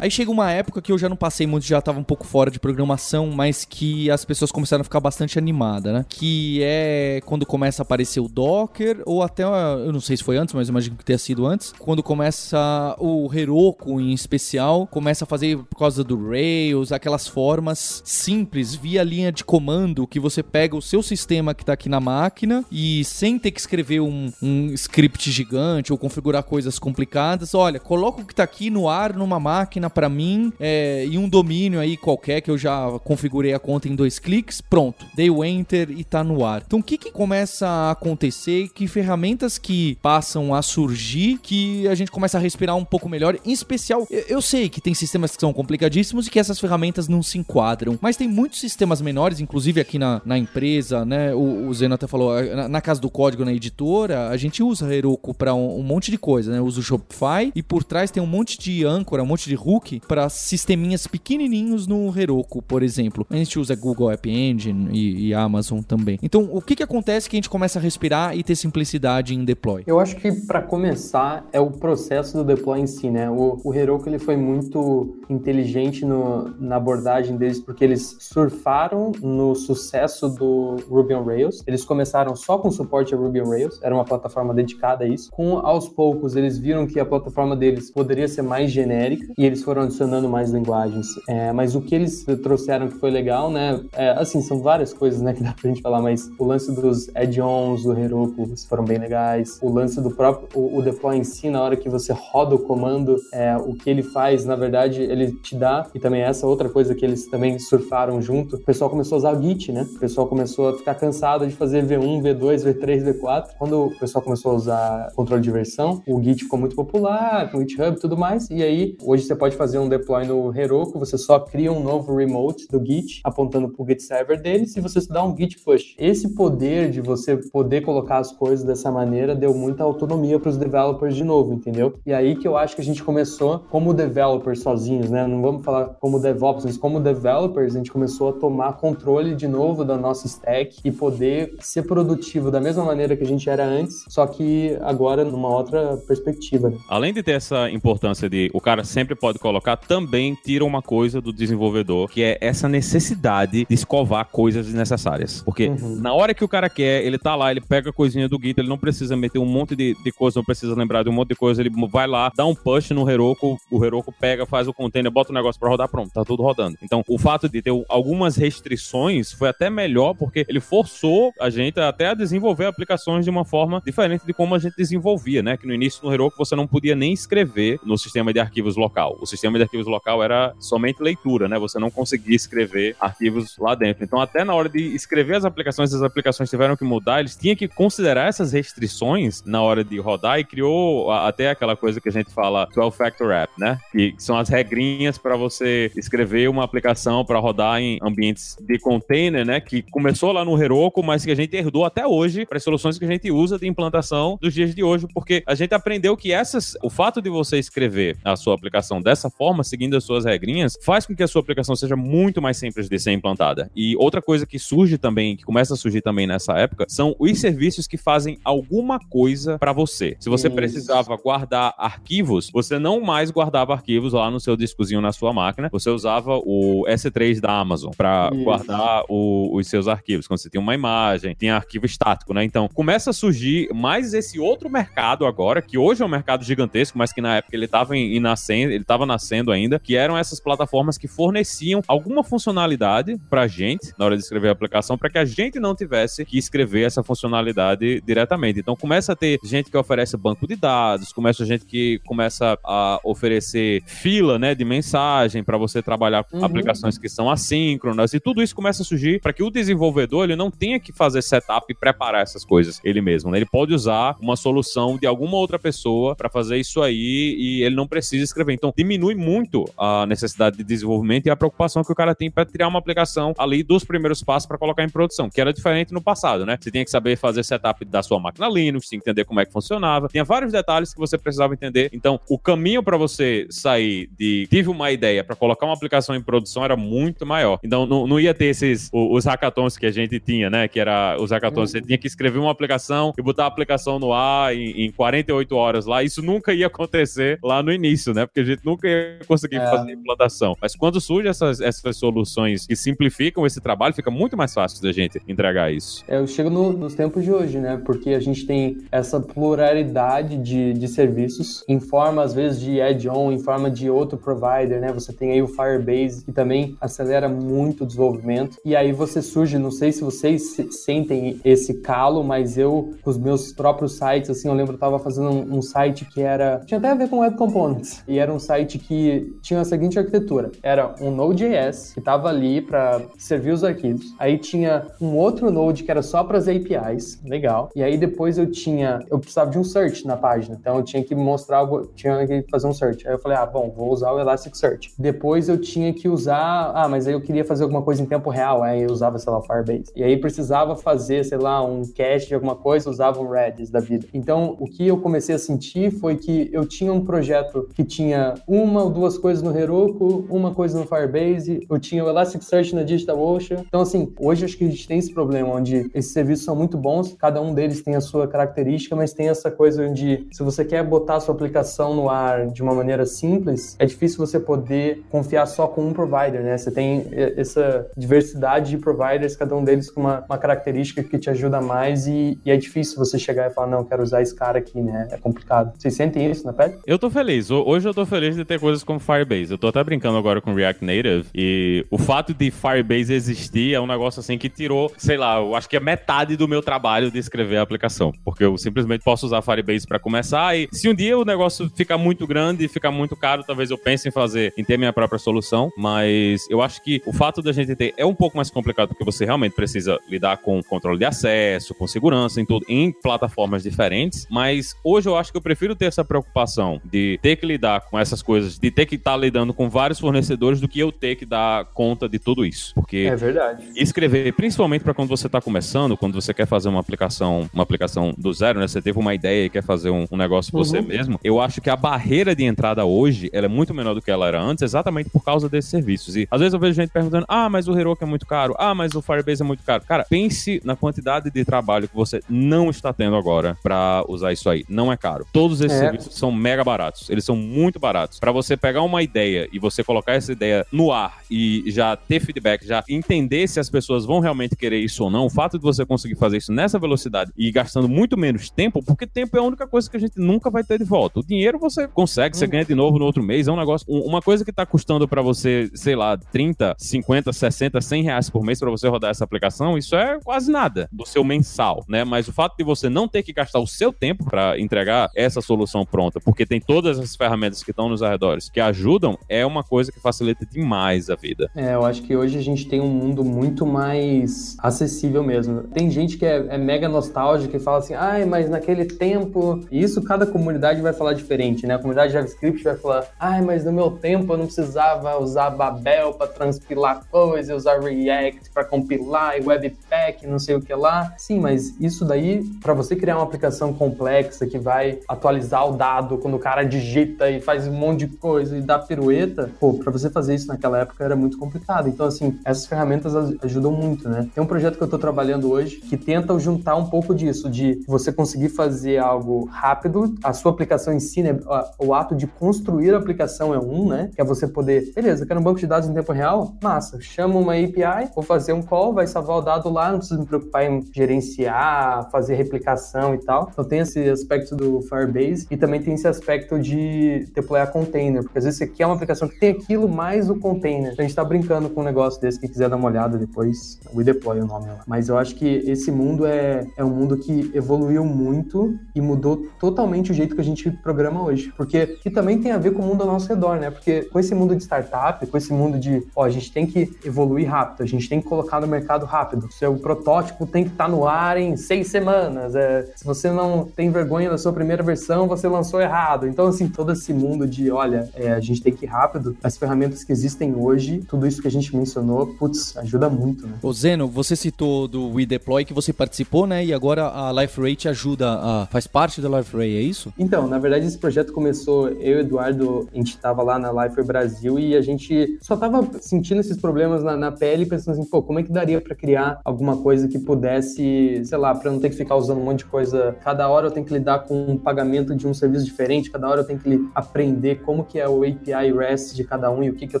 Aí chega uma época que eu já não passei muito, já tava um pouco fora de programação, mas que as pessoas começaram a ficar bastante animadas, né? Que é quando começa a aparecer o Docker, ou até, eu não sei se foi antes, mas imagino que tenha sido antes, quando começa o Heroku em especial, começa a fazer por causa do Rails, aquelas formas simples, via linha de comando, que você pega o seu sistema que tá aqui na máquina e sem ter que escrever um, um script gigante ou configurar coisas complicadas, olha, coloca o que tá aqui no ar numa máquina máquina para mim é, e um domínio aí qualquer que eu já configurei a conta em dois cliques, pronto. Dei o enter e tá no ar. Então o que que começa a acontecer? Que ferramentas que passam a surgir que a gente começa a respirar um pouco melhor? Em especial, eu, eu sei que tem sistemas que são complicadíssimos e que essas ferramentas não se enquadram, mas tem muitos sistemas menores, inclusive aqui na, na empresa, né? O, o Zeno até falou, na, na, casa do código, na editora, a gente usa Heroku para um, um, monte de coisa, né? Usa o Shopify e por trás tem um monte de âncora, um monte de hook para sisteminhas pequenininhos no Heroku, por exemplo. A gente usa Google App Engine e, e Amazon também. Então, o que que acontece que a gente começa a respirar e ter simplicidade em deploy? Eu acho que para começar é o processo do deploy em si, né? O, o Heroku ele foi muito inteligente no, na abordagem deles porque eles surfaram no sucesso do Ruby on Rails. Eles começaram só com suporte a Ruby on Rails, era uma plataforma dedicada a isso. Com aos poucos eles viram que a plataforma deles poderia ser mais genérica e eles foram adicionando mais linguagens. É, mas o que eles trouxeram que foi legal, né? É, assim, são várias coisas, né, que dá pra gente falar, mas o lance dos add-ons do Heroku foram bem legais. O lance do próprio, o, o, deploy em si, na hora que você roda o comando, é, o que ele faz, na verdade, ele te dá, e também essa outra coisa que eles também surfaram junto, o pessoal começou a usar o Git, né? O pessoal começou a ficar cansado de fazer V1, V2, V3, V4. Quando o pessoal começou a usar controle de versão, o Git ficou muito popular, com o GitHub e tudo mais, e aí, hoje você pode fazer um deploy no Heroku, você só cria um novo remote do Git, apontando para o Git server deles, e você dá um Git push. Esse poder de você poder colocar as coisas dessa maneira deu muita autonomia para os developers de novo, entendeu? E aí que eu acho que a gente começou como developers sozinhos, né? Não vamos falar como DevOps, mas como developers, a gente começou a tomar controle de novo da nossa stack e poder ser produtivo da mesma maneira que a gente era antes, só que agora numa outra perspectiva. Né? Além de ter essa importância de o cara sempre pode colocar, também tira uma coisa do desenvolvedor, que é essa necessidade de escovar coisas desnecessárias. Porque uhum. na hora que o cara quer, ele tá lá, ele pega a coisinha do Git, ele não precisa meter um monte de, de coisa, não precisa lembrar de um monte de coisa, ele vai lá, dá um push no Heroku, o Heroku pega, faz o container, bota o negócio pra rodar, pronto, tá tudo rodando. Então, o fato de ter algumas restrições foi até melhor, porque ele forçou a gente até a desenvolver aplicações de uma forma diferente de como a gente desenvolvia, né? Que no início no Heroku você não podia nem escrever no sistema de arquivos local. O sistema de arquivos local era somente leitura, né? Você não conseguia escrever arquivos lá dentro. Então, até na hora de escrever as aplicações, as aplicações tiveram que mudar, eles tinham que considerar essas restrições na hora de rodar e criou até aquela coisa que a gente fala 12-factor app, né? Que são as regrinhas para você escrever uma aplicação para rodar em ambientes de container, né? Que começou lá no Heroku, mas que a gente herdou até hoje para as soluções que a gente usa de implantação dos dias de hoje, porque a gente aprendeu que essas, o fato de você escrever a sua aplicação dessa dessa forma, seguindo as suas regrinhas, faz com que a sua aplicação seja muito mais simples de ser implantada. E outra coisa que surge também, que começa a surgir também nessa época, são os serviços que fazem alguma coisa para você. Se você Isso. precisava guardar arquivos, você não mais guardava arquivos lá no seu discozinho na sua máquina, você usava o S3 da Amazon para guardar o, os seus arquivos. Quando você tinha uma imagem, tinha arquivo estático, né? Então, começa a surgir mais esse outro mercado agora, que hoje é um mercado gigantesco, mas que na época ele estava em, em ele estava nascendo ainda, que eram essas plataformas que forneciam alguma funcionalidade pra gente na hora de escrever a aplicação para que a gente não tivesse que escrever essa funcionalidade diretamente. Então começa a ter gente que oferece banco de dados, começa a gente que começa a oferecer fila, né, de mensagem para você trabalhar com uhum. aplicações que são assíncronas e tudo isso começa a surgir para que o desenvolvedor ele não tenha que fazer setup e preparar essas coisas ele mesmo, né? Ele pode usar uma solução de alguma outra pessoa para fazer isso aí e ele não precisa escrever. Então diminui muito a necessidade de desenvolvimento e a preocupação que o cara tem para criar uma aplicação ali dos primeiros passos para colocar em produção, que era diferente no passado, né? Você tinha que saber fazer setup da sua máquina Linux, tinha que entender como é que funcionava, tinha vários detalhes que você precisava entender. Então, o caminho para você sair de tive uma ideia para colocar uma aplicação em produção era muito maior. Então, não, não ia ter esses os, os hackathons que a gente tinha, né? Que era os hackathons, você tinha que escrever uma aplicação e botar a aplicação no ar em, em 48 horas lá. Isso nunca ia acontecer lá no início, né? Porque a gente nunca ia conseguir é. fazer implantação. Mas quando surge essas, essas soluções que simplificam esse trabalho, fica muito mais fácil da gente entregar isso. É, eu chego no, nos tempos de hoje, né? Porque a gente tem essa pluralidade de, de serviços em forma, às vezes, de add-on, em forma de outro provider, né? Você tem aí o Firebase, que também acelera muito o desenvolvimento. E aí você surge, não sei se vocês sentem esse calo, mas eu, com os meus próprios sites, assim, eu lembro que eu tava fazendo um, um site que era. tinha até a ver com Web Components. E era um site que tinha a seguinte arquitetura: era um Node.js que estava ali para servir os arquivos. Aí tinha um outro Node que era só para as APIs, legal. E aí depois eu tinha, eu precisava de um search na página, então eu tinha que mostrar tinha que fazer um search. Aí eu falei, ah, bom, vou usar o Elasticsearch. Depois eu tinha que usar, ah, mas aí eu queria fazer alguma coisa em tempo real, aí eu usava, sei lá, o Firebase. E aí precisava fazer, sei lá, um cache de alguma coisa, usava o Redis da vida. Então, o que eu comecei a sentir foi que eu tinha um projeto que tinha uma ou duas coisas no Heroku, uma coisa no Firebase, eu tinha o Elasticsearch na DigitalOcean. Então, assim, hoje acho que a gente tem esse problema onde esses serviços são muito bons, cada um deles tem a sua característica, mas tem essa coisa onde se você quer botar a sua aplicação no ar de uma maneira simples, é difícil você poder confiar só com um provider, né? Você tem essa diversidade de providers, cada um deles com uma, uma característica que te ajuda mais e, e, é difícil você chegar e falar, não, quero usar esse cara aqui, né? É complicado. Vocês sentem isso na pele? Eu tô feliz. Hoje eu tô feliz de ter coisas como Firebase. Eu tô até brincando agora com React Native e o fato de Firebase existir é um negócio assim que tirou, sei lá, eu acho que é metade do meu trabalho de escrever a aplicação. Porque eu simplesmente posso usar Firebase para começar e se um dia o negócio ficar muito grande e ficar muito caro, talvez eu pense em fazer, em ter minha própria solução. Mas eu acho que o fato da gente ter é um pouco mais complicado porque você realmente precisa lidar com controle de acesso, com segurança, em tudo, em plataformas diferentes. Mas hoje eu acho que eu prefiro ter essa preocupação de ter que lidar com essas coisas, de ter que estar tá lidando com vários fornecedores do que eu ter que dar conta de tudo isso. Porque é verdade. escrever, principalmente para quando você está começando, quando você quer fazer uma aplicação, uma aplicação do zero, né? Você teve uma ideia e quer fazer um, um negócio por uhum. você mesmo. Eu acho que a barreira de entrada hoje ela é muito menor do que ela era antes, exatamente por causa desses serviços. E às vezes eu vejo gente perguntando: ah, mas o Heroku é muito caro, ah, mas o Firebase é muito caro. Cara, pense na quantidade de trabalho que você não está tendo agora para usar isso aí. Não é caro. Todos esses é. serviços são mega baratos. Eles são muito baratos. Para você pegar uma ideia e você colocar essa ideia no ar e já ter feedback, já entender se as pessoas vão realmente querer isso ou não, o fato de você conseguir fazer isso nessa velocidade e gastando muito menos tempo, porque tempo é a única coisa que a gente nunca vai ter de volta. O dinheiro você consegue, você hum. ganha de novo no outro mês, é um negócio. Uma coisa que tá custando para você, sei lá, 30, 50, 60, 100 reais por mês para você rodar essa aplicação, isso é quase nada do seu mensal, né? Mas o fato de você não ter que gastar o seu tempo para entregar essa solução pronta, porque tem todas as ferramentas que estão nos arredores que ajudam, é uma coisa que facilita demais a vida. É, eu acho que hoje a gente tem um mundo muito mais acessível mesmo. Tem gente que é, é mega nostálgica e fala assim, ai, mas naquele tempo. E isso cada comunidade vai falar diferente, né? A comunidade JavaScript vai falar, ai, mas no meu tempo eu não precisava usar Babel para transpilar coisas, usar React para compilar e Webpack, não sei o que lá. Sim, mas isso daí, para você criar uma aplicação complexa que vai atualizar o dado quando o cara digita e faz um monte de coisa e dar pirueta, pô, pra você fazer isso naquela época era muito complicado. Então, assim, essas ferramentas ajudam muito, né? Tem um projeto que eu tô trabalhando hoje que tenta juntar um pouco disso, de você conseguir fazer algo rápido, a sua aplicação em si, né? O ato de construir a aplicação é um, né? Que é você poder, beleza, quero um banco de dados em tempo real? Massa, chama uma API, vou fazer um call, vai salvar o dado lá, não preciso me preocupar em gerenciar, fazer replicação e tal. Então tem esse aspecto do Firebase e também tem esse aspecto de deployar container, porque às vezes você quer uma aplicação que tem aquilo mais o container. A gente tá brincando com um negócio desse, quem quiser dar uma olhada depois, o deploy o nome lá. Mas eu acho que esse mundo é, é um mundo que evoluiu muito e mudou totalmente o jeito que a gente programa hoje. Porque e também tem a ver com o mundo ao nosso redor, né? Porque com esse mundo de startup, com esse mundo de, ó, a gente tem que evoluir rápido, a gente tem que colocar no mercado rápido. Seu protótipo tem que estar tá no ar em seis semanas. É, se você não tem vergonha da sua primeira versão, você lançou errado. Então, assim, todo esse mundo de, olha, é, a gente tem que ir rápido, as ferramentas que existem hoje, tudo isso que a gente mencionou, putz, ajuda muito, né? Ô Zeno, você citou do We Deploy que você participou, né? E agora a LifeRate ajuda, a, faz parte da LifeRate, é isso? Então, na verdade, esse projeto começou, eu e Eduardo, a gente estava lá na Life Brasil e a gente só estava sentindo esses problemas na, na pele, pensando assim, pô, como é que daria para criar alguma coisa que pudesse, sei lá, para não ter que ficar usando um monte de coisa. Cada hora eu tenho que lidar com um pagamento de um serviço diferente, cada hora eu tenho que aprender como que é o API REST de cada um e o que que eu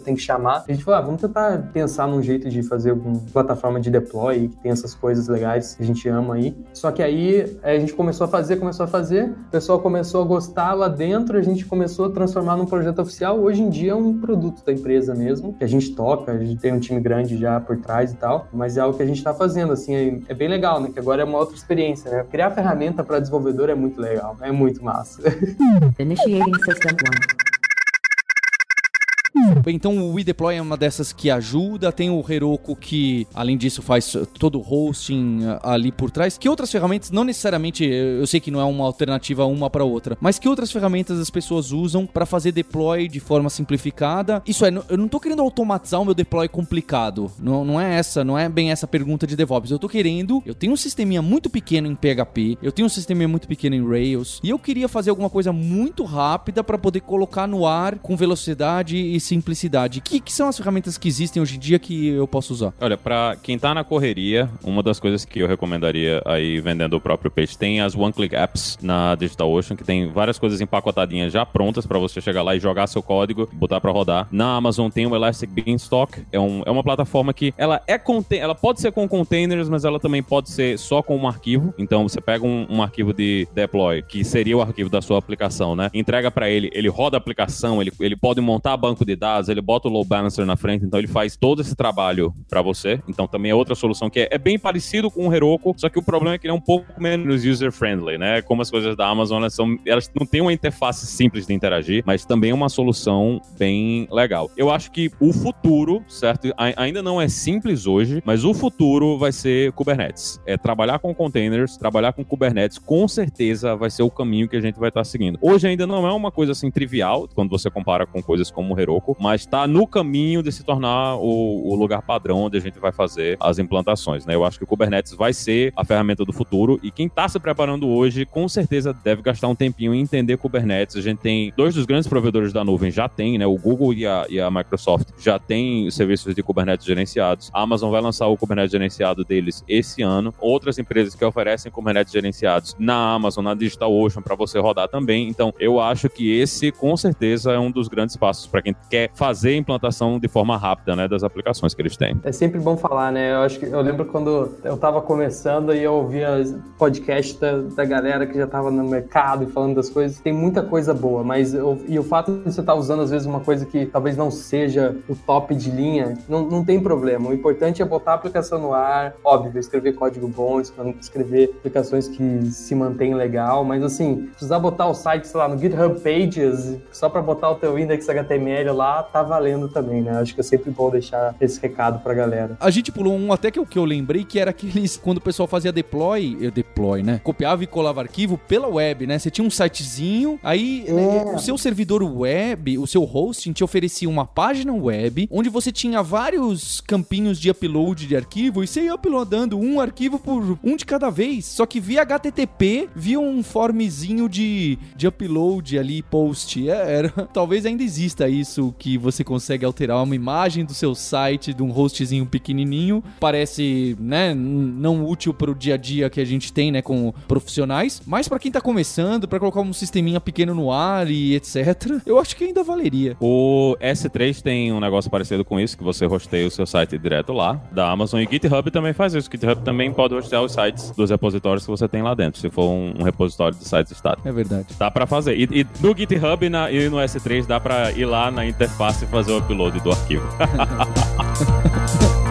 tenho que chamar. A gente falou, ah, vamos tentar pensar num jeito de fazer uma plataforma de deploy que tem essas coisas legais que a gente ama aí. Só que aí a gente começou a fazer, começou a fazer, o pessoal começou a gostar lá dentro, a gente começou a transformar num projeto oficial. Hoje em dia é um produto da empresa mesmo, que a gente toca, a gente tem um time grande já por trás e tal, mas é algo que a gente está fazendo, assim, é, é, bem legal, né? Que agora é uma outra experiência, né? Criar ferramenta para desenvolvedor é muito legal, é muito massa. Initiating System Então o WeDeploy é uma dessas que ajuda, tem o Heroku que, além disso, faz todo o hosting ah, ali por trás. Que outras ferramentas, não necessariamente, eu sei que não é uma alternativa uma para outra, mas que outras ferramentas as pessoas usam para fazer deploy de forma simplificada? Isso é, eu não tô querendo automatizar o meu deploy complicado. Não, não é essa, não é bem essa pergunta de DevOps. Eu tô querendo, eu tenho um sisteminha muito pequeno em PHP, eu tenho um sisteminha muito pequeno em Rails, e eu queria fazer alguma coisa muito rápida para poder colocar no ar com velocidade e simplicidade. Que, que são as ferramentas que existem hoje em dia que eu posso usar? Olha, para quem tá na correria, uma das coisas que eu recomendaria aí vendendo o próprio peixe, tem as one-click apps na DigitalOcean, que tem várias coisas empacotadinhas já prontas para você chegar lá e jogar seu código, botar para rodar. Na Amazon tem o Elastic Beanstalk, é, um, é uma plataforma que ela é ela pode ser com containers, mas ela também pode ser só com um arquivo. Então você pega um, um arquivo de deploy, que seria o arquivo da sua aplicação, né? Entrega para ele, ele roda a aplicação, ele, ele pode montar banco de dados, ele bota o load balancer na frente, então ele faz todo esse trabalho para você. Então também é outra solução que é, é, bem parecido com o Heroku, só que o problema é que ele é um pouco menos user-friendly, né? Como as coisas da Amazon, elas, são, elas não têm uma interface simples de interagir, mas também é uma solução bem legal. Eu acho que o futuro, certo? ainda não é simples hoje, mas o futuro vai ser Kubernetes. É trabalhar com containers, trabalhar com Kubernetes, com certeza vai ser o caminho que a gente vai estar seguindo. Hoje ainda não é uma coisa assim trivial, quando você compara com coisas como o Heroku, mas está no caminho de se tornar o, o, lugar padrão onde a gente vai fazer as implantações. Né? Eu acho que o Kubernetes vai ser a ferramenta do futuro e quem está se preparando hoje, com certeza deve gastar um tempinho em entender Kubernetes. A gente tem dois dos grandes provedores da nuvem já tem, né? O Google e a, e a Microsoft já tem serviços de Kubernetes gerenciados. A Amazon vai lançar o Kubernetes gerenciado deles esse ano. Outras empresas que oferecem Kubernetes gerenciados na Amazon, na DigitalOcean para você rodar também. Então, eu acho que esse com certeza é um dos grandes passos para quem quer fazer a implantação de forma rápida, né, das aplicações que eles têm. É sempre bom falar, né? Eu acho que eu lembro quando eu estava começando e eu ouvia podcast da, da galera que já estava no mercado e falando das coisas. Tem muita coisa boa, mas eu, e o fato de você estar tá usando às vezes uma coisa que talvez não seja o top de linha, não, não tem problema. O importante é botar a aplicação no ar, óbvio, escrever código bom, escrever aplicações que se mantêm legal, mas assim, precisar botar o site, sei lá, no GitHub Pages, só para botar o teu index HTML lá, tá valendo também, né? Acho que é sempre bom deixar esse recado pra galera. A gente pulou um até que o que eu lembrei, que era aqueles, quando o pessoal fazia deploy, eu deploy, né? Copiava e colava arquivo pela web, né? Você tinha um sitezinho, aí né, É. o seu servidor web, o seu hosting te oferecia uma página web, onde você tinha vários campinhos de upload de arquivo, e você ia uploadando um arquivo por um de cada vez, só que via HTTP, via um formzinho de, de upload ali, post. É, era, talvez ainda exista isso, que você consegue alterar uma imagem do seu site, de um hostzinho pequenininho, parece, né, não útil para o dia a dia que a gente tem, né, com profissionais, mas para quem tá começando, para colocar um sisteminha pequeno no ar e etc, eu acho que ainda valeria. O S3 tem um negócio parecido com isso, que você hosteia o seu site direto lá, da Amazon, e GitHub também faz isso. GitHub também pode hostear os sites dos repositórios que você tem lá dentro, se for um, repositório de sites estáticos. É verdade. Dá pra fazer. E, e no GitHub e, na- e no S3 dá pra ir lá na interface e fazer o upload do arquivo.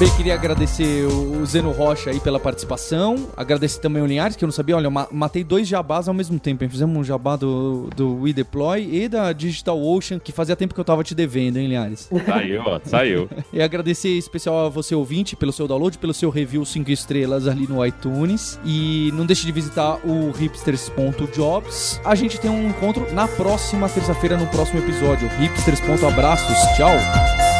Bem, queria agradecer o Zeno Rocha aí pela participação. Agradecer também o Linhares, que eu não sabia. Olha, eu matei dois jabás ao mesmo tempo. hein? Fizemos um jabá do, do WeDeploy e da Digital Ocean, que fazia tempo que eu tava te devendo, hein, Linhares? saiu, ó, saiu. E agradecer em especial a você, ouvinte, pelo seu download, pelo seu review 5 estrelas ali no iTunes. E não deixe de visitar o hipsters.jobs. A gente tem um encontro na próxima terça-feira, no próximo episódio. Hipsters.abraços. Tchau!